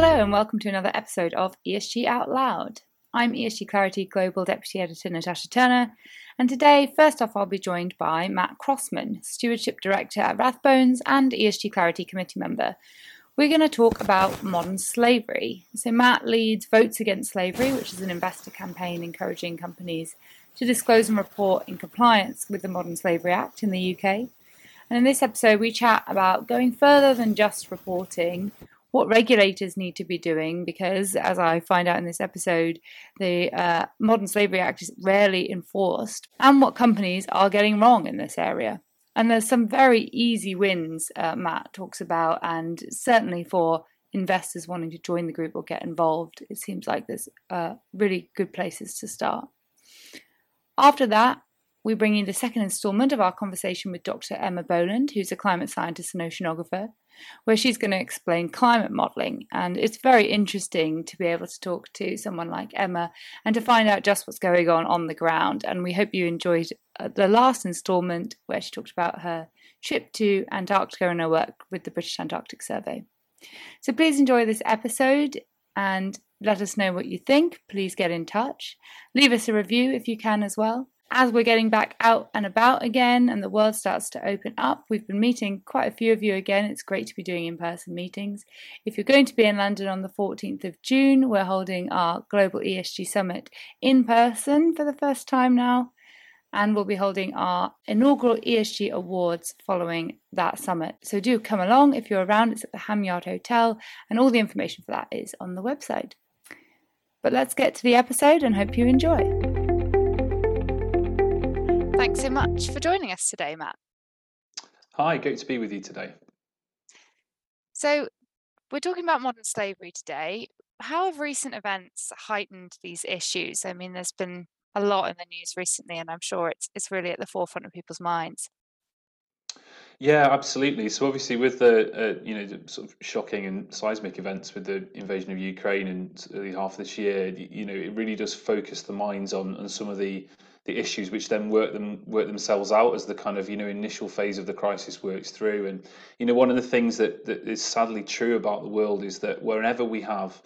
Hello, and welcome to another episode of ESG Out Loud. I'm ESG Clarity Global Deputy Editor Natasha Turner, and today, first off, I'll be joined by Matt Crossman, Stewardship Director at Rathbones and ESG Clarity Committee member. We're going to talk about modern slavery. So, Matt leads Votes Against Slavery, which is an investor campaign encouraging companies to disclose and report in compliance with the Modern Slavery Act in the UK. And in this episode, we chat about going further than just reporting what regulators need to be doing because, as I find out in this episode, the uh, Modern Slavery Act is rarely enforced, and what companies are getting wrong in this area. And there's some very easy wins uh, Matt talks about, and certainly for investors wanting to join the group or get involved, it seems like there's uh, really good places to start. After that, we bring you the second instalment of our conversation with Dr. Emma Boland, who's a climate scientist and oceanographer, where she's going to explain climate modelling. And it's very interesting to be able to talk to someone like Emma and to find out just what's going on on the ground. And we hope you enjoyed uh, the last instalment where she talked about her trip to Antarctica and her work with the British Antarctic Survey. So please enjoy this episode and let us know what you think. Please get in touch. Leave us a review if you can as well as we're getting back out and about again and the world starts to open up, we've been meeting quite a few of you again. It's great to be doing in person meetings. If you're going to be in London on the 14th of June, we're holding our Global ESG Summit in person for the first time now. And we'll be holding our inaugural ESG Awards following that summit. So do come along if you're around. It's at the Ham Yard Hotel, and all the information for that is on the website. But let's get to the episode and hope you enjoy. Thanks so much for joining us today, Matt. Hi, great to be with you today. So, we're talking about modern slavery today. How have recent events heightened these issues? I mean, there's been a lot in the news recently, and I'm sure it's it's really at the forefront of people's minds. Yeah, absolutely. So obviously, with the uh, you know the sort of shocking and seismic events with the invasion of Ukraine in early half this year, you know, it really does focus the minds on on some of the the issues which then work them work themselves out as the kind of you know initial phase of the crisis works through. And you know one of the things that, that is sadly true about the world is that wherever we have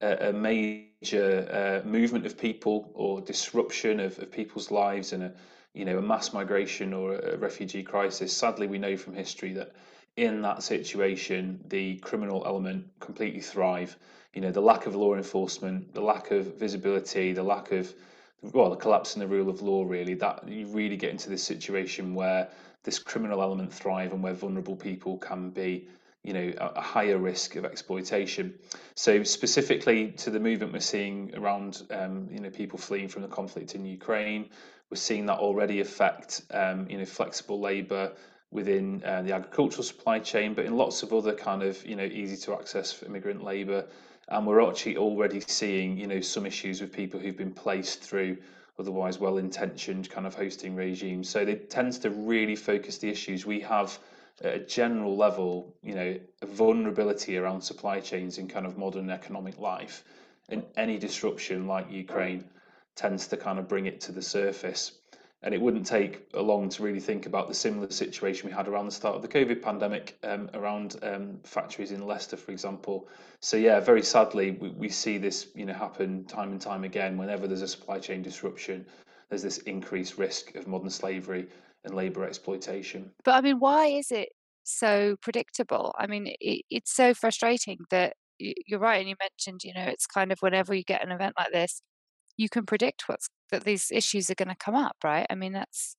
a, a major uh, movement of people or disruption of, of people's lives and a you know a mass migration or a refugee crisis sadly we know from history that in that situation the criminal element completely thrive. You know the lack of law enforcement the lack of visibility the lack of well, the collapse in the rule of law, really, that you really get into this situation where this criminal element thrive and where vulnerable people can be, you know, a, higher risk of exploitation. So specifically to the movement we're seeing around, um, you know, people fleeing from the conflict in Ukraine, we're seeing that already affect, um, you know, flexible labour within uh, the agricultural supply chain, but in lots of other kind of, you know, easy to access immigrant labour and we're actually already seeing you know some issues with people who've been placed through otherwise well-intentioned kind of hosting regimes. So it tends to really focus the issues. We have at a general level you know vulnerability around supply chains in kind of modern economic life. And any disruption like ukraine tends to kind of bring it to the surface and it wouldn't take long to really think about the similar situation we had around the start of the COVID pandemic um, around um, factories in Leicester, for example. So yeah, very sadly, we, we see this you know happen time and time again. Whenever there's a supply chain disruption, there's this increased risk of modern slavery and labour exploitation. But I mean, why is it so predictable? I mean, it, it's so frustrating that you're right, and you mentioned, you know, it's kind of whenever you get an event like this, you can predict what's that these issues are going to come up, right? I mean, that's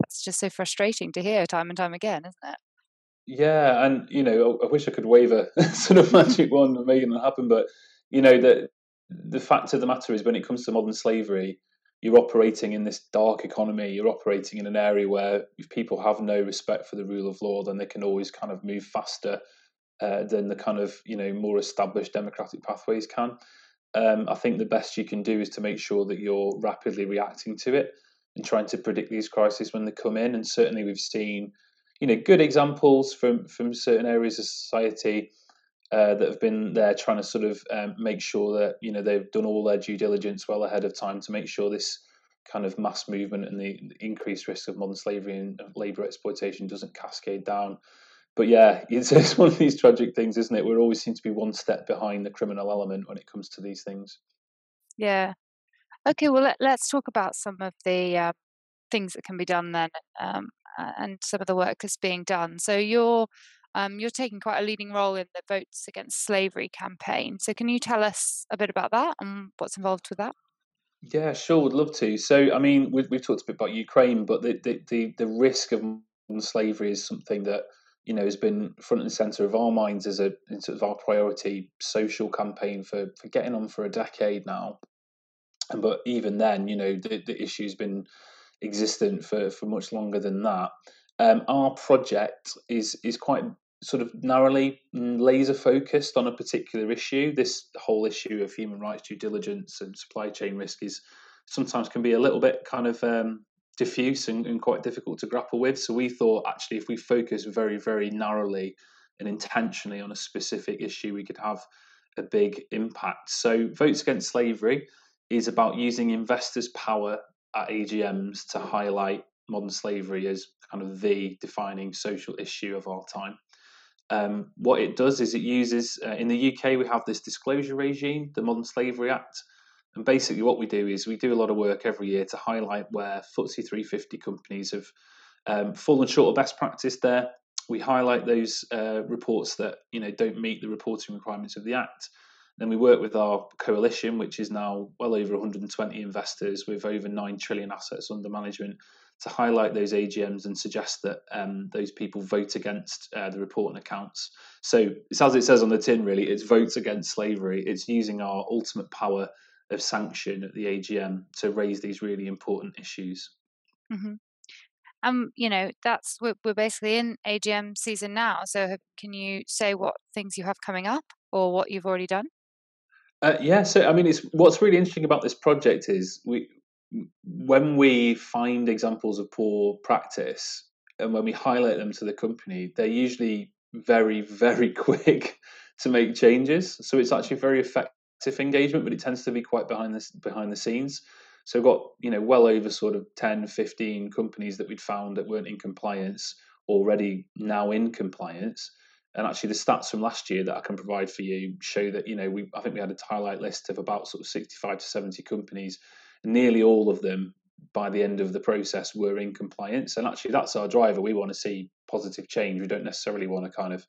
that's just so frustrating to hear time and time again, isn't it? Yeah, and you know, I, I wish I could wave a sort of magic wand and make it happen, but you know, the the fact of the matter is, when it comes to modern slavery, you're operating in this dark economy. You're operating in an area where if people have no respect for the rule of law, then they can always kind of move faster uh, than the kind of you know more established democratic pathways can um, I think the best you can do is to make sure that you're rapidly reacting to it and trying to predict these crises when they come in. And certainly, we've seen, you know, good examples from from certain areas of society uh, that have been there trying to sort of um, make sure that you know they've done all their due diligence well ahead of time to make sure this kind of mass movement and the increased risk of modern slavery and labour exploitation doesn't cascade down. But yeah, it's, it's one of these tragic things, isn't it? We always seem to be one step behind the criminal element when it comes to these things. Yeah. Okay. Well, let, us talk about some of the uh, things that can be done then, um, and some of the work that's being done. So you're um, you're taking quite a leading role in the Votes Against Slavery campaign. So can you tell us a bit about that and what's involved with that? Yeah, sure, would love to. So, I mean, we've, we've talked a bit about Ukraine, but the, the, the, the risk of slavery is something that you know has been front and center of our minds as a sort of our priority social campaign for for getting on for a decade now. And but even then, you know, the, the issue's been existent for for much longer than that. Um, our project is is quite sort of narrowly laser focused on a particular issue. This whole issue of human rights due diligence and supply chain risk is sometimes can be a little bit kind of um, diffuse and, and, quite difficult to grapple with. So we thought actually if we focus very very narrowly and intentionally on a specific issue, we could have a big impact. So votes against slavery is about using investors' power at AGMs to highlight modern slavery as kind of the defining social issue of our time. Um, what it does is it uses, uh, in the UK, we have this disclosure regime, the Modern Slavery Act. And basically, what we do is we do a lot of work every year to highlight where FTSE 350 companies have um, fallen short of best practice there. We highlight those uh, reports that you know don't meet the reporting requirements of the Act. Then we work with our coalition, which is now well over 120 investors with over 9 trillion assets under management, to highlight those AGMs and suggest that um, those people vote against uh, the report and accounts. So it's as it says on the tin, really, it's votes against slavery. It's using our ultimate power of sanction at the AGM to raise these really important issues. Mm-hmm. Um, you know, that's we're, we're basically in AGM season now. So have, can you say what things you have coming up or what you've already done? Uh, yeah, so I mean, it's what's really interesting about this project is we when we find examples of poor practice and when we highlight them to the company, they're usually very, very quick to make changes. So it's actually very effective engagement, but it tends to be quite behind the, behind the scenes. So got, you know, well over sort of 10, 15 companies that we'd found that weren't in compliance already now in compliance. And actually, the stats from last year that I can provide for you show that you know we I think we had a highlight list of about sort of 65 to 70 companies nearly all of them by the end of the process were in compliance. And actually, that's our driver. We want to see positive change. We don't necessarily want to kind of,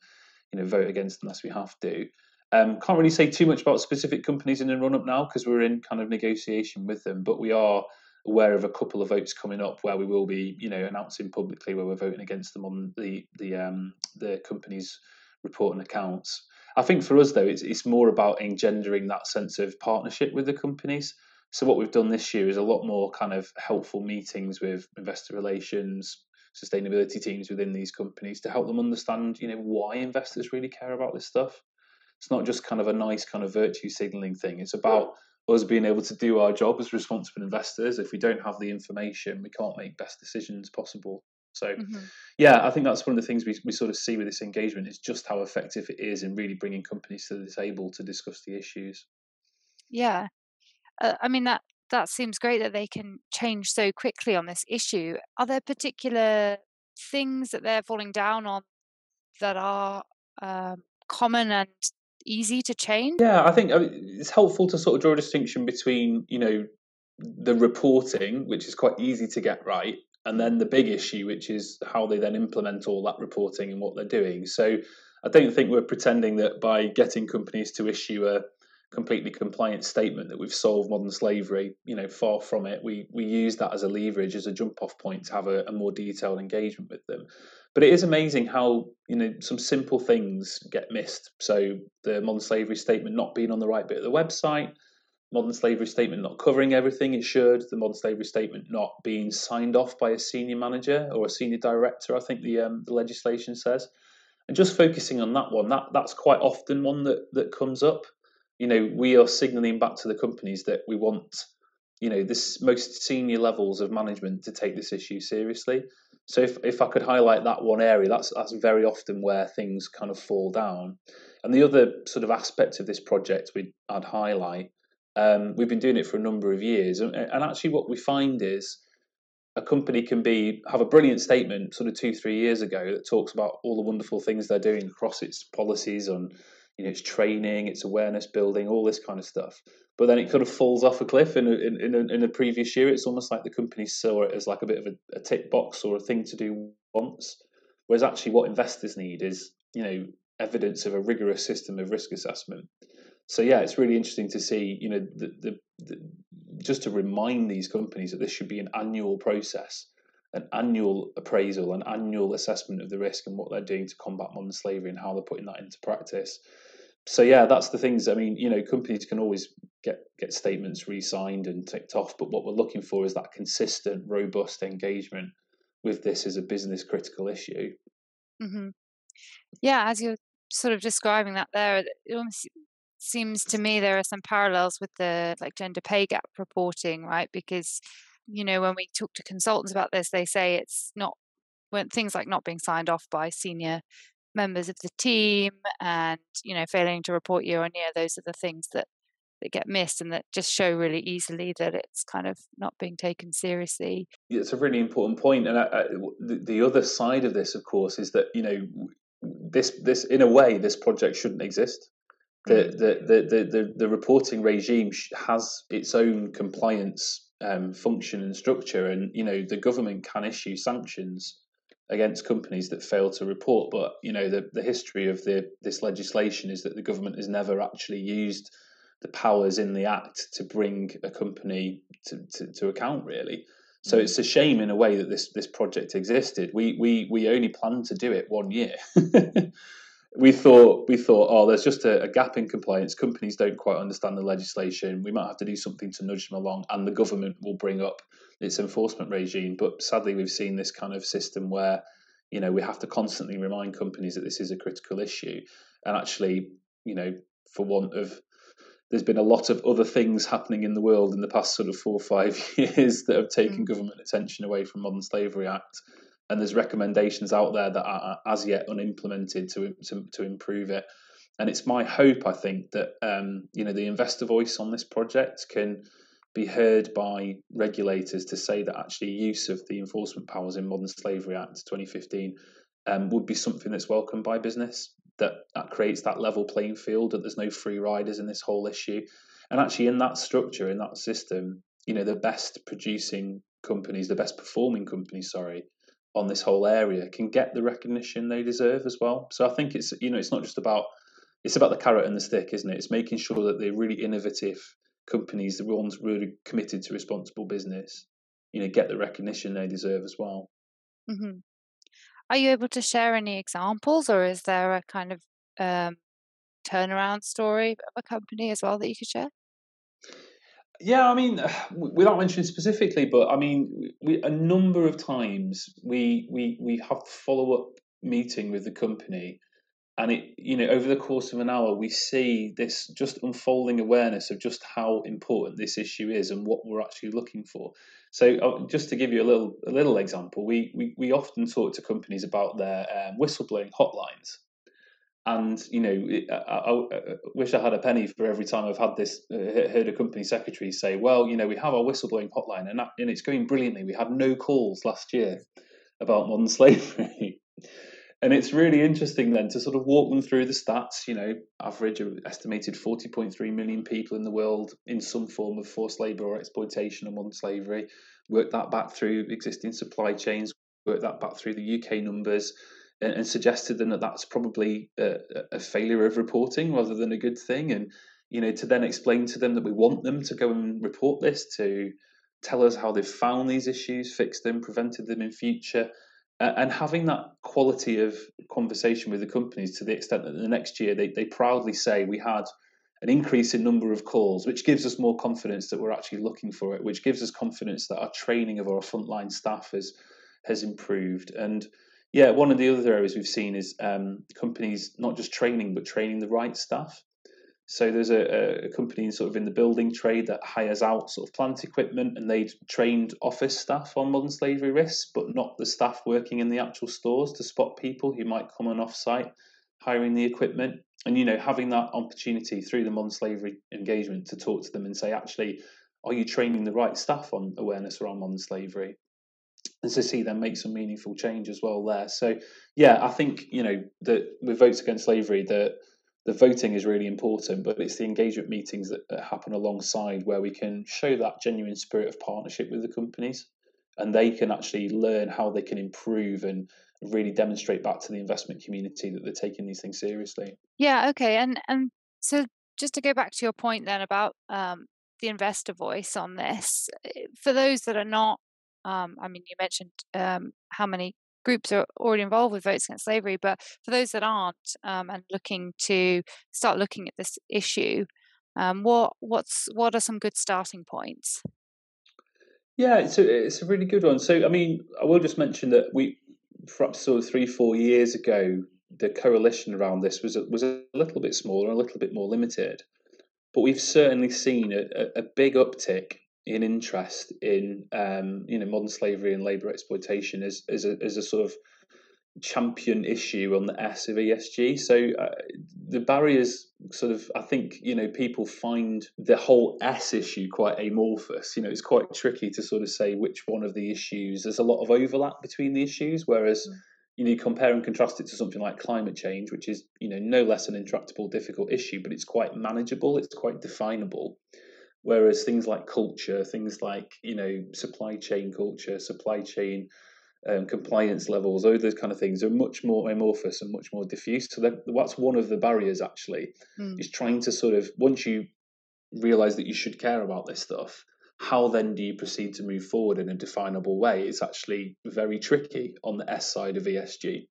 you know, vote against unless we have to. Um, can't really say too much about specific companies in the run up now because we're in kind of negotiation with them, but we are aware of a couple of votes coming up where we will be, you know, announcing publicly where we're voting against them on the the um, the company's report and accounts. I think for us though, it's it's more about engendering that sense of partnership with the companies. So what we've done this year is a lot more kind of helpful meetings with investor relations, sustainability teams within these companies to help them understand, you know, why investors really care about this stuff. It's not just kind of a nice kind of virtue signaling thing. It's about us being able to do our job as responsible investors. If we don't have the information, we can't make best decisions possible. So, mm-hmm. yeah, I think that's one of the things we, we sort of see with this engagement is just how effective it is in really bringing companies to the table to discuss the issues. Yeah, uh, I mean that that seems great that they can change so quickly on this issue. Are there particular things that they're falling down on that are um, common and easy to change? Yeah, I think I mean, it's helpful to sort of draw a distinction between you know the reporting, which is quite easy to get right, and then the big issue, which is how they then implement all that reporting and what they're doing. So I don't think we're pretending that by getting companies to issue a completely compliant statement that we've solved modern slavery. You know, far from it. We we use that as a leverage, as a jump off point to have a, a more detailed engagement with them. But it is amazing how you know some simple things get missed. So the modern slavery statement not being on the right bit of the website, modern slavery statement not covering everything it should, the modern slavery statement not being signed off by a senior manager or a senior director. I think the um, the legislation says. And just focusing on that one, that that's quite often one that that comes up you know, we are signaling back to the companies that we want, you know, this most senior levels of management to take this issue seriously. So if, if I could highlight that one area, that's that's very often where things kind of fall down. And the other sort of aspect of this project we I'd highlight, um, we've been doing it for a number of years, and, and actually what we find is a company can be have a brilliant statement sort of two three years ago that talks about all the wonderful things they're doing across its policies on you know its training, its awareness building, all this kind of stuff. But then it kind of falls off a cliff in a, in, in, in a previous year. It's almost like the company saw it as like a bit of a, a tick box or a thing to do once, whereas actually what investors need is you know evidence of a rigorous system of risk assessment. So yeah, it's really interesting to see you know the, the, the just to remind these companies that this should be an annual process, an annual appraisal, an annual assessment of the risk and what they're doing to combat modern slavery and how they're putting that into practice. So yeah, that's the things. I mean, you know, companies can always get get statements re-signed and ticked off, but what we're looking for is that consistent, robust engagement with this as a business critical issue. Mm-hmm. Yeah, as you're sort of describing that there, it almost seems to me there are some parallels with the like gender pay gap reporting, right? Because you know when we talk to consultants about this, they say it's not when things like not being signed off by senior members of the team and you know failing to report year on year those are the things that that get missed and that just show really easily that it's kind of not being taken seriously. It's a really important point and I, I, the, the other side of this of course is that you know this this in a way this project shouldn't exist. The, the, the, the, the reporting regime has its own compliance um, function and structure, and you know the government can issue sanctions against companies that fail to report. But you know the, the history of the this legislation is that the government has never actually used the powers in the act to bring a company to, to, to account really. So mm. it's a shame in a way that this this project existed. We we we only planned to do it one year. we thought we thought, oh, there's just a, a, gap in compliance. Companies don't quite understand the legislation. We might have to do something to nudge them along, and the government will bring up its enforcement regime. But sadly, we've seen this kind of system where you know we have to constantly remind companies that this is a critical issue, and actually, you know, for want of there's been a lot of other things happening in the world in the past sort of four or five years that have taken mm. government attention away from Modern Slavery Act and there's recommendations out there that are as yet unimplemented to to, to improve it. And it's my hope, I think, that um, you know the investor voice on this project can be heard by regulators to say that actually use of the enforcement powers in Modern Slavery Act 2015 um, would be something that's welcomed by business. That that creates that level playing field. That there's no free riders in this whole issue. And actually, in that structure, in that system, you know, the best producing companies, the best performing companies, sorry, on this whole area can get the recognition they deserve as well. So I think it's you know it's not just about it's about the carrot and the stick, isn't it? It's making sure that the really innovative companies, the ones really committed to responsible business, you know, get the recognition they deserve as well. Mm-hmm. Are you able to share any examples, or is there a kind of um, turnaround story of a company as well that you could share? Yeah, I mean, without mentioning specifically, but I mean, we, a number of times we we we have follow up meeting with the company, and it you know over the course of an hour we see this just unfolding awareness of just how important this issue is and what we're actually looking for. So, uh, just to give you a little a little example, we we, we often talk to companies about their um, whistleblowing hotlines and you know, I, I, I, wish I had a penny for every time I've had this uh, heard a company secretary say, "Well, you know, we have our whistleblowing hotline, and that, and it's going brilliantly. We had no calls last year about modern slavery." and it's really interesting then to sort of walk them through the stats. You know, average of estimated 40.3 million people in the world in some form of forced labour or exploitation or modern slavery. Work that back through existing supply chains. Work that back through the UK numbers and, and suggested them that that's probably a, a, failure of reporting rather than a good thing. And you know, to then explain to them that we want them to go and report this, to tell us how they've found these issues, fixed them, prevented them in future, and having that quality of conversation with the companies to the extent that the next year they, they proudly say we had an increase in number of calls, which gives us more confidence that we're actually looking for it, which gives us confidence that our training of our frontline staff has has improved. And yeah, one of the other areas we've seen is um, companies not just training, but training the right staff. So there's a, a, company sort of in the building trade that hires out sort of plant equipment, and they'd trained office staff on modern slavery risks, but not the staff working in the actual stores to spot people who might come on off-site hiring the equipment. And you know, having that opportunity through the modern slavery engagement to talk to them and say, actually, are you training the right staff on awareness around modern slavery? And to see them make some meaningful change as well there. So yeah, I think you know that with votes against slavery, the the voting is really important, but it's the engagement meetings that, that happen alongside where we can show that genuine spirit of partnership with the companies, and they can actually learn how they can improve and really demonstrate back to the investment community that they're taking these things seriously. Yeah. Okay. And and so just to go back to your point then about um, the investor voice on this, eh, for those that are not um, I mean, you mentioned um, how many groups are already involved with votes against slavery, but for those that aren't um, and looking to start looking at this issue, um, what what's what are some good starting points? Yeah, it's a it's a really good one. So, I mean, I will just mention that we perhaps sort of three four years ago, the coalition around this was a, was a little bit smaller, a little bit more limited, but we've certainly seen a, a big uptick in interest in um, you know modern slavery and labour exploitation as as a, as a sort of champion issue on the S of ESG. So uh, the barriers sort of I think you know people find the whole S issue quite amorphous. You know it's quite tricky to sort of say which one of the issues. There's a lot of overlap between the issues, whereas. Mm. You know, you compare and contrast it to something like climate change, which is, you know, no less an intractable, difficult issue, but it's quite manageable, it's quite definable. Whereas things like culture, things like you know supply chain culture, supply chain um, compliance levels, all those kind of things are much more amorphous and much more diffuse. So that, that's one of the barriers actually mm. is trying to sort of once you realize that you should care about this stuff, how then do you proceed to move forward in a definable way? It's actually very tricky on the S side of ESG,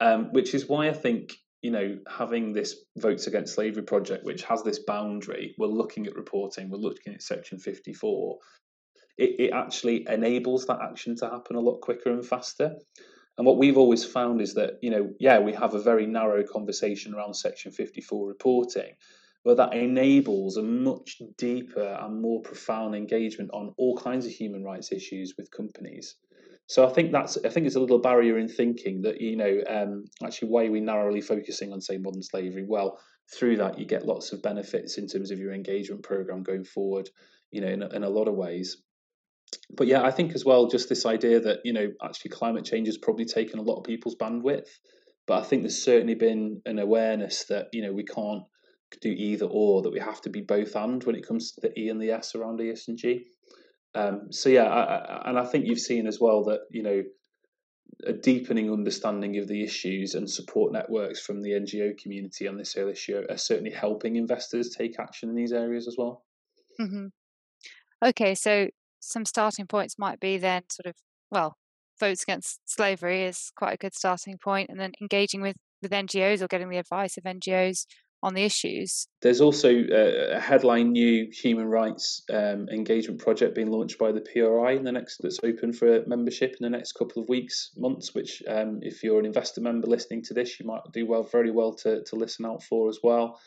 um, which is why I think you know, having this votes against slavery project, which has this boundary, we're looking at reporting, we're looking at Section 54. It, it actually enables that action to happen a lot quicker and faster. And what we've always found is that, you know, yeah, we have a very narrow conversation around Section 54 reporting, but that enables a much deeper and more profound engagement on all kinds of human rights issues with companies. So I think that's I think it's a little barrier in thinking that you know um, actually why are we narrowly focusing on say modern slavery? Well, through that you get lots of benefits in terms of your engagement program going forward. You know, in, in a lot of ways. But yeah, I think as well just this idea that you know actually climate change has probably taken a lot of people's bandwidth. But I think there's certainly been an awareness that you know we can't do either or that we have to be both and when it comes to the E and the S around ESG. Um, so yeah, I, I, and I think you've seen as well that you know a deepening understanding of the issues and support networks from the NGO community on this issue are certainly helping investors take action in these areas as well. Mm-hmm. Okay, so some starting points might be then sort of well, votes against slavery is quite a good starting point, and then engaging with with NGOs or getting the advice of NGOs on the issues. There's also a headline new human rights um, engagement project being launched by the PRI in the next that's open for membership in the next couple of weeks, months. Which, um, if you're an investor member listening to this, you might do well, very well to to listen out for as well.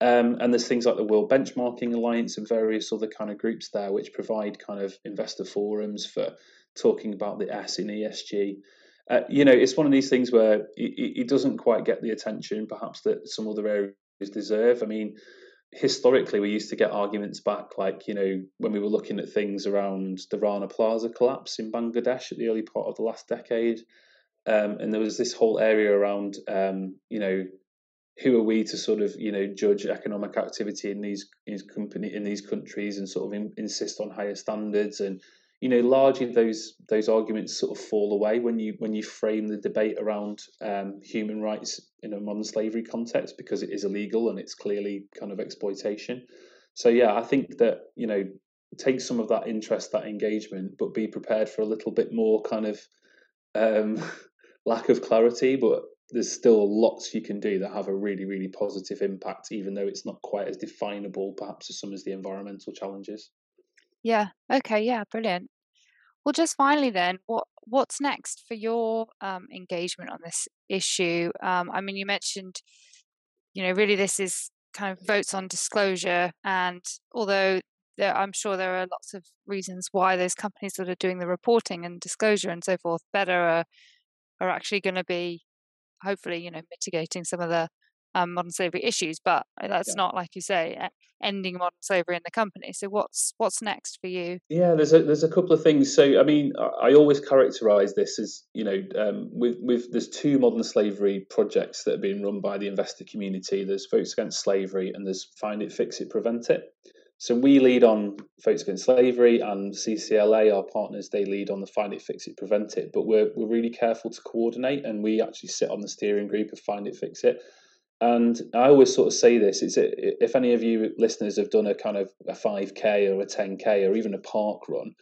Um, and there's things like the World Benchmarking Alliance and various other kind of groups there, which provide kind of investor forums for talking about the S in ESG. Uh, you know, it's one of these things where it, it, doesn't quite get the attention perhaps that some other areas deserve. I mean, historically, we used to get arguments back, like, you know, when we were looking at things around the Rana Plaza collapse in Bangladesh at the early part of the last decade. Um, and there was this whole area around, um, you know, who are we to sort of, you know, judge economic activity in these in company in these countries and sort of in, insist on higher standards and you know, largely those those arguments sort of fall away when you when you frame the debate around um, human rights in a modern slavery context because it is illegal and it's clearly kind of exploitation. So yeah, I think that you know take some of that interest, that engagement, but be prepared for a little bit more kind of um, lack of clarity. But there's still lots you can do that have a really really positive impact, even though it's not quite as definable perhaps as some as the environmental challenges. Yeah. Okay. Yeah. Brilliant. Well, just finally, then, what what's next for your um, engagement on this issue? Um, I mean, you mentioned, you know, really this is kind of votes on disclosure, and although there, I'm sure there are lots of reasons why those companies that are doing the reporting and disclosure and so forth better are are actually going to be, hopefully, you know, mitigating some of the um, modern slavery issues, but that's yeah. not like you say ending modern slavery in the company. So what's what's next for you? Yeah, there's a there's a couple of things. So I mean, I always characterise this as you know, um, with with there's two modern slavery projects that are being run by the investor community. There's Votes Against Slavery and there's Find It, Fix It, Prevent It. So we lead on Votes Against Slavery, and CCLA, our partners, they lead on the Find It, Fix It, Prevent It. But we're we're really careful to coordinate, and we actually sit on the steering group of Find It, Fix It. And I always sort of say this: it's a, if any of you listeners have done a kind of a five k or a ten k or even a park run,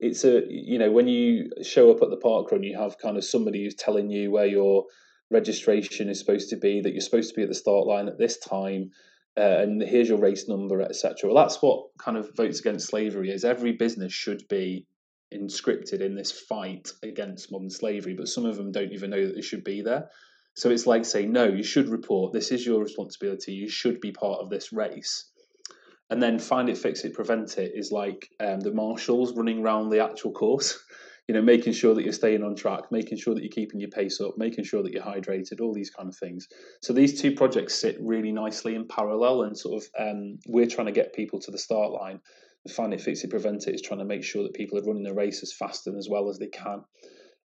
it's a you know when you show up at the park run, you have kind of somebody who's telling you where your registration is supposed to be, that you're supposed to be at the start line at this time, uh, and here's your race number, etc. Well, that's what kind of votes against slavery is. Every business should be inscripted in this fight against modern slavery, but some of them don't even know that they should be there. So it's like saying, no, you should report. This is your responsibility. You should be part of this race. And then find it, fix it, prevent it is like um, the marshals running around the actual course. You know, making sure that you're staying on track, making sure that you're keeping your pace up, making sure that you're hydrated, all these kind of things. So these two projects sit really nicely in parallel, and sort of um, we're trying to get people to the start line. The Find it, fix it, prevent it is trying to make sure that people are running the race as fast and as well as they can.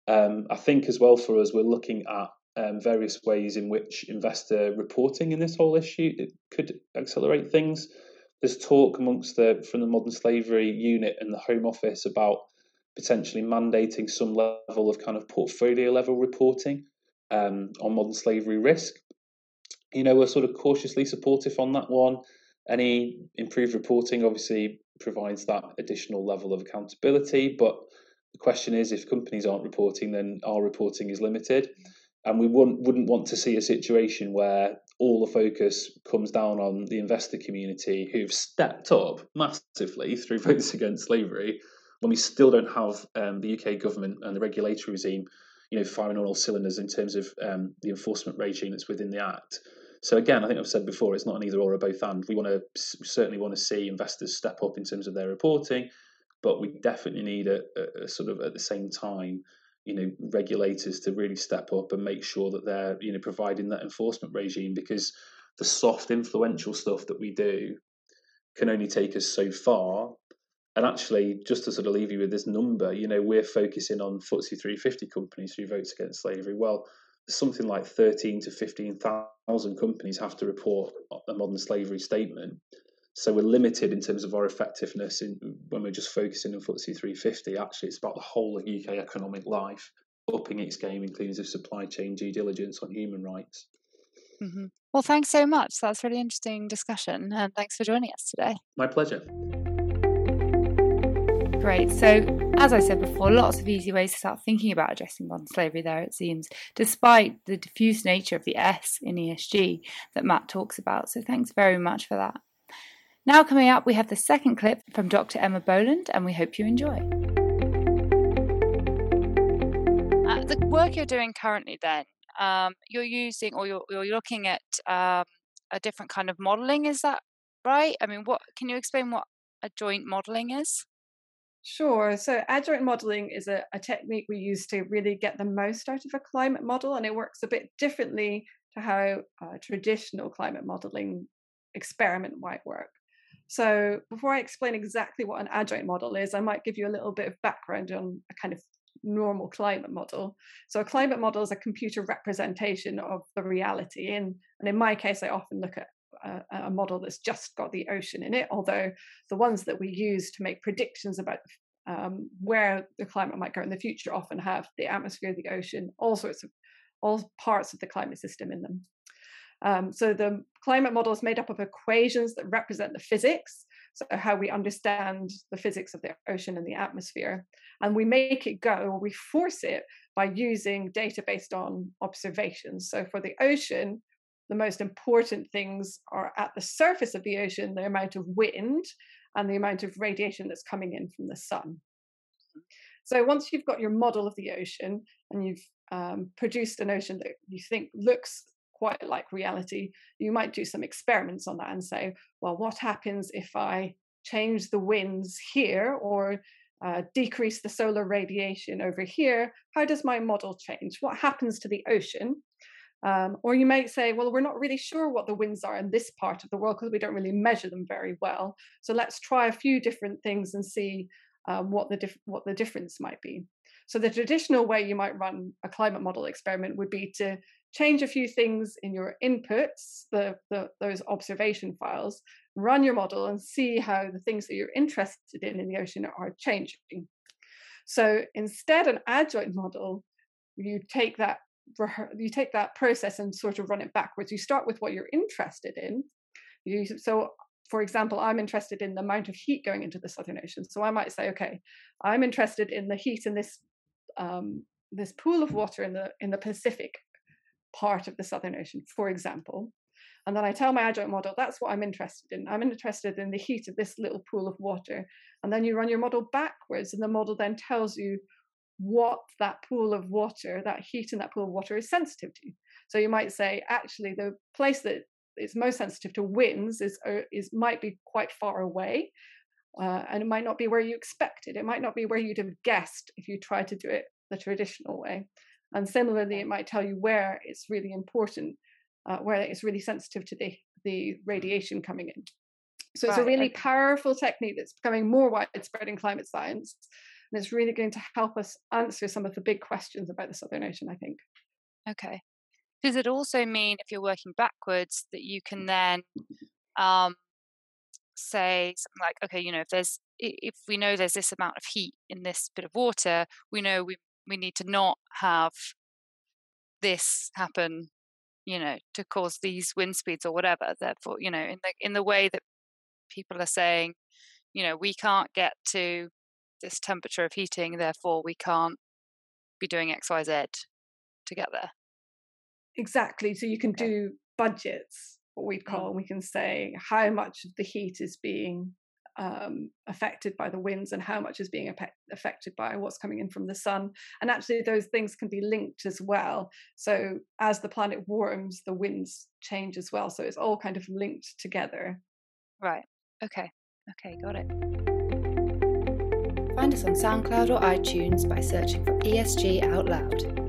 Um, I think as well for us, we're looking at um, various ways in which investor reporting in this whole issue it could accelerate things. There's talk amongst the from the modern slavery unit and the Home Office about potentially mandating some level of kind of portfolio level reporting um, on modern slavery risk. You know, we're sort of cautiously supportive on that one. Any improved reporting obviously provides that additional level of accountability, but the question is if companies aren't reporting, then our reporting is limited and we wouldn't wouldn't want to see a situation where all the focus comes down on the investor community who've stepped up massively through votes against slavery when we still don't have um, the UK government and the regulatory regime you know firing on all cylinders in terms of um, the enforcement regime that's within the act. So again I think I've said before it's not an either or or both and. We want to certainly want to see investors step up in terms of their reporting but we definitely need a, a, a sort of at the same time you know regulators to really step up and make sure that they're you know providing that enforcement regime because the soft influential stuff that we do can only take us so far. And actually just to sort of leave you with this number you know we're focusing on FTSE 350 companies who votes against slavery. Well something like 13 to 15,000 companies have to report a modern slavery statement so we're limited in terms of our effectiveness in, when we're just focusing on FTSE 350. Actually, it's about the whole of UK economic life, upping its game, including of supply chain due diligence on human rights. Mm-hmm. Well, thanks so much. That's a really interesting discussion, and thanks for joining us today. My pleasure. Great. So, as I said before, lots of easy ways to start thinking about addressing modern slavery there, it seems, despite the diffuse nature of the S in ESG that Matt talks about. So, thanks very much for that. Now, coming up, we have the second clip from Dr. Emma Boland, and we hope you enjoy. Uh, the work you're doing currently, then, um, you're using or you're, you're looking at um, a different kind of modeling, is that right? I mean, what can you explain what adjoint modeling is? Sure. So, adjoint modeling is a, a, technique we use to really get the most out of a climate model, and it works a bit differently to how uh, traditional climate modeling experiment might work. So before I explain exactly what an adjoint model is, I might give you a little bit of background on a kind of normal climate model. So a climate model is a computer representation of the reality. And in my case, I often look at a, a, model that's just got the ocean in it, although the ones that we use to make predictions about um, where the climate might go in the future often have the atmosphere, the ocean, all sorts of all parts of the climate system in them. Um, so the climate model is made up of equations that represent the physics, so how we understand the physics of the ocean and the atmosphere. And we make it go, or we force it by using data based on observations. So for the ocean, the most important things are at the surface of the ocean, the amount of wind and the amount of radiation that's coming in from the sun. So once you've got your model of the ocean and you've um, produced an ocean that you think looks quite like reality, you might do some experiments on that and say, well, what happens if I change the winds here or uh, decrease the solar radiation over here? How does my model change? What happens to the ocean? Um, or you might say, well, we're not really sure what the winds are in this part of the world because we don't really measure them very well. So let's try a few different things and see um, what the dif- what the difference might be. So the traditional way you might run a climate model experiment would be to change a few things in your inputs, the, the those observation files, run your model and see how the things that you're interested in in the ocean are changing. So instead, an adjoint model, you take that you take that process and sort of run it backwards. You start with what you're interested in. You, so, for example, I'm interested in the amount of heat going into the Southern Ocean. So I might say, okay, I'm interested in the heat in this um, this pool of water in the in the Pacific part of the Southern Ocean, for example. And then I tell my adjoint model, that's what I'm interested in. I'm interested in the heat of this little pool of water. And then you run your model backwards, and the model then tells you what that pool of water, that heat in that pool of water is sensitive to. So you might say, actually, the place that is most sensitive to winds is, uh, is might be quite far away, uh, and it might not be where you expected. It might not be where you'd have guessed if you tried to do it the traditional way. And similarly, it might tell you where it's really important, uh, where it's really sensitive to the, the radiation coming in. So it's right. a really okay. powerful technique that's becoming more widespread in climate science and it's really going to help us answer some of the big questions about the Southern Ocean, I think. Okay. Does it also mean, if you're working backwards, that you can then um, say something like, okay, you know, if there's if we know there's this amount of heat in this bit of water, we know we we need to not have this happen, you know, to cause these wind speeds or whatever. Therefore, you know, in the in the way that people are saying, you know, we can't get to this temperature of heating, therefore we can't be doing X, Y, Z to get there. Exactly. So you can do budgets, what we'd mm. call, we can say how much of the heat is being um, affected by the winds and how much is being affected by what's coming in from the sun. And actually, those things can be linked as well. So as the planet warms, the winds change as well. So it's all kind of linked together. Right. Okay. Okay. Got it. Find us on SoundCloud or iTunes by searching for ESG Out Loud.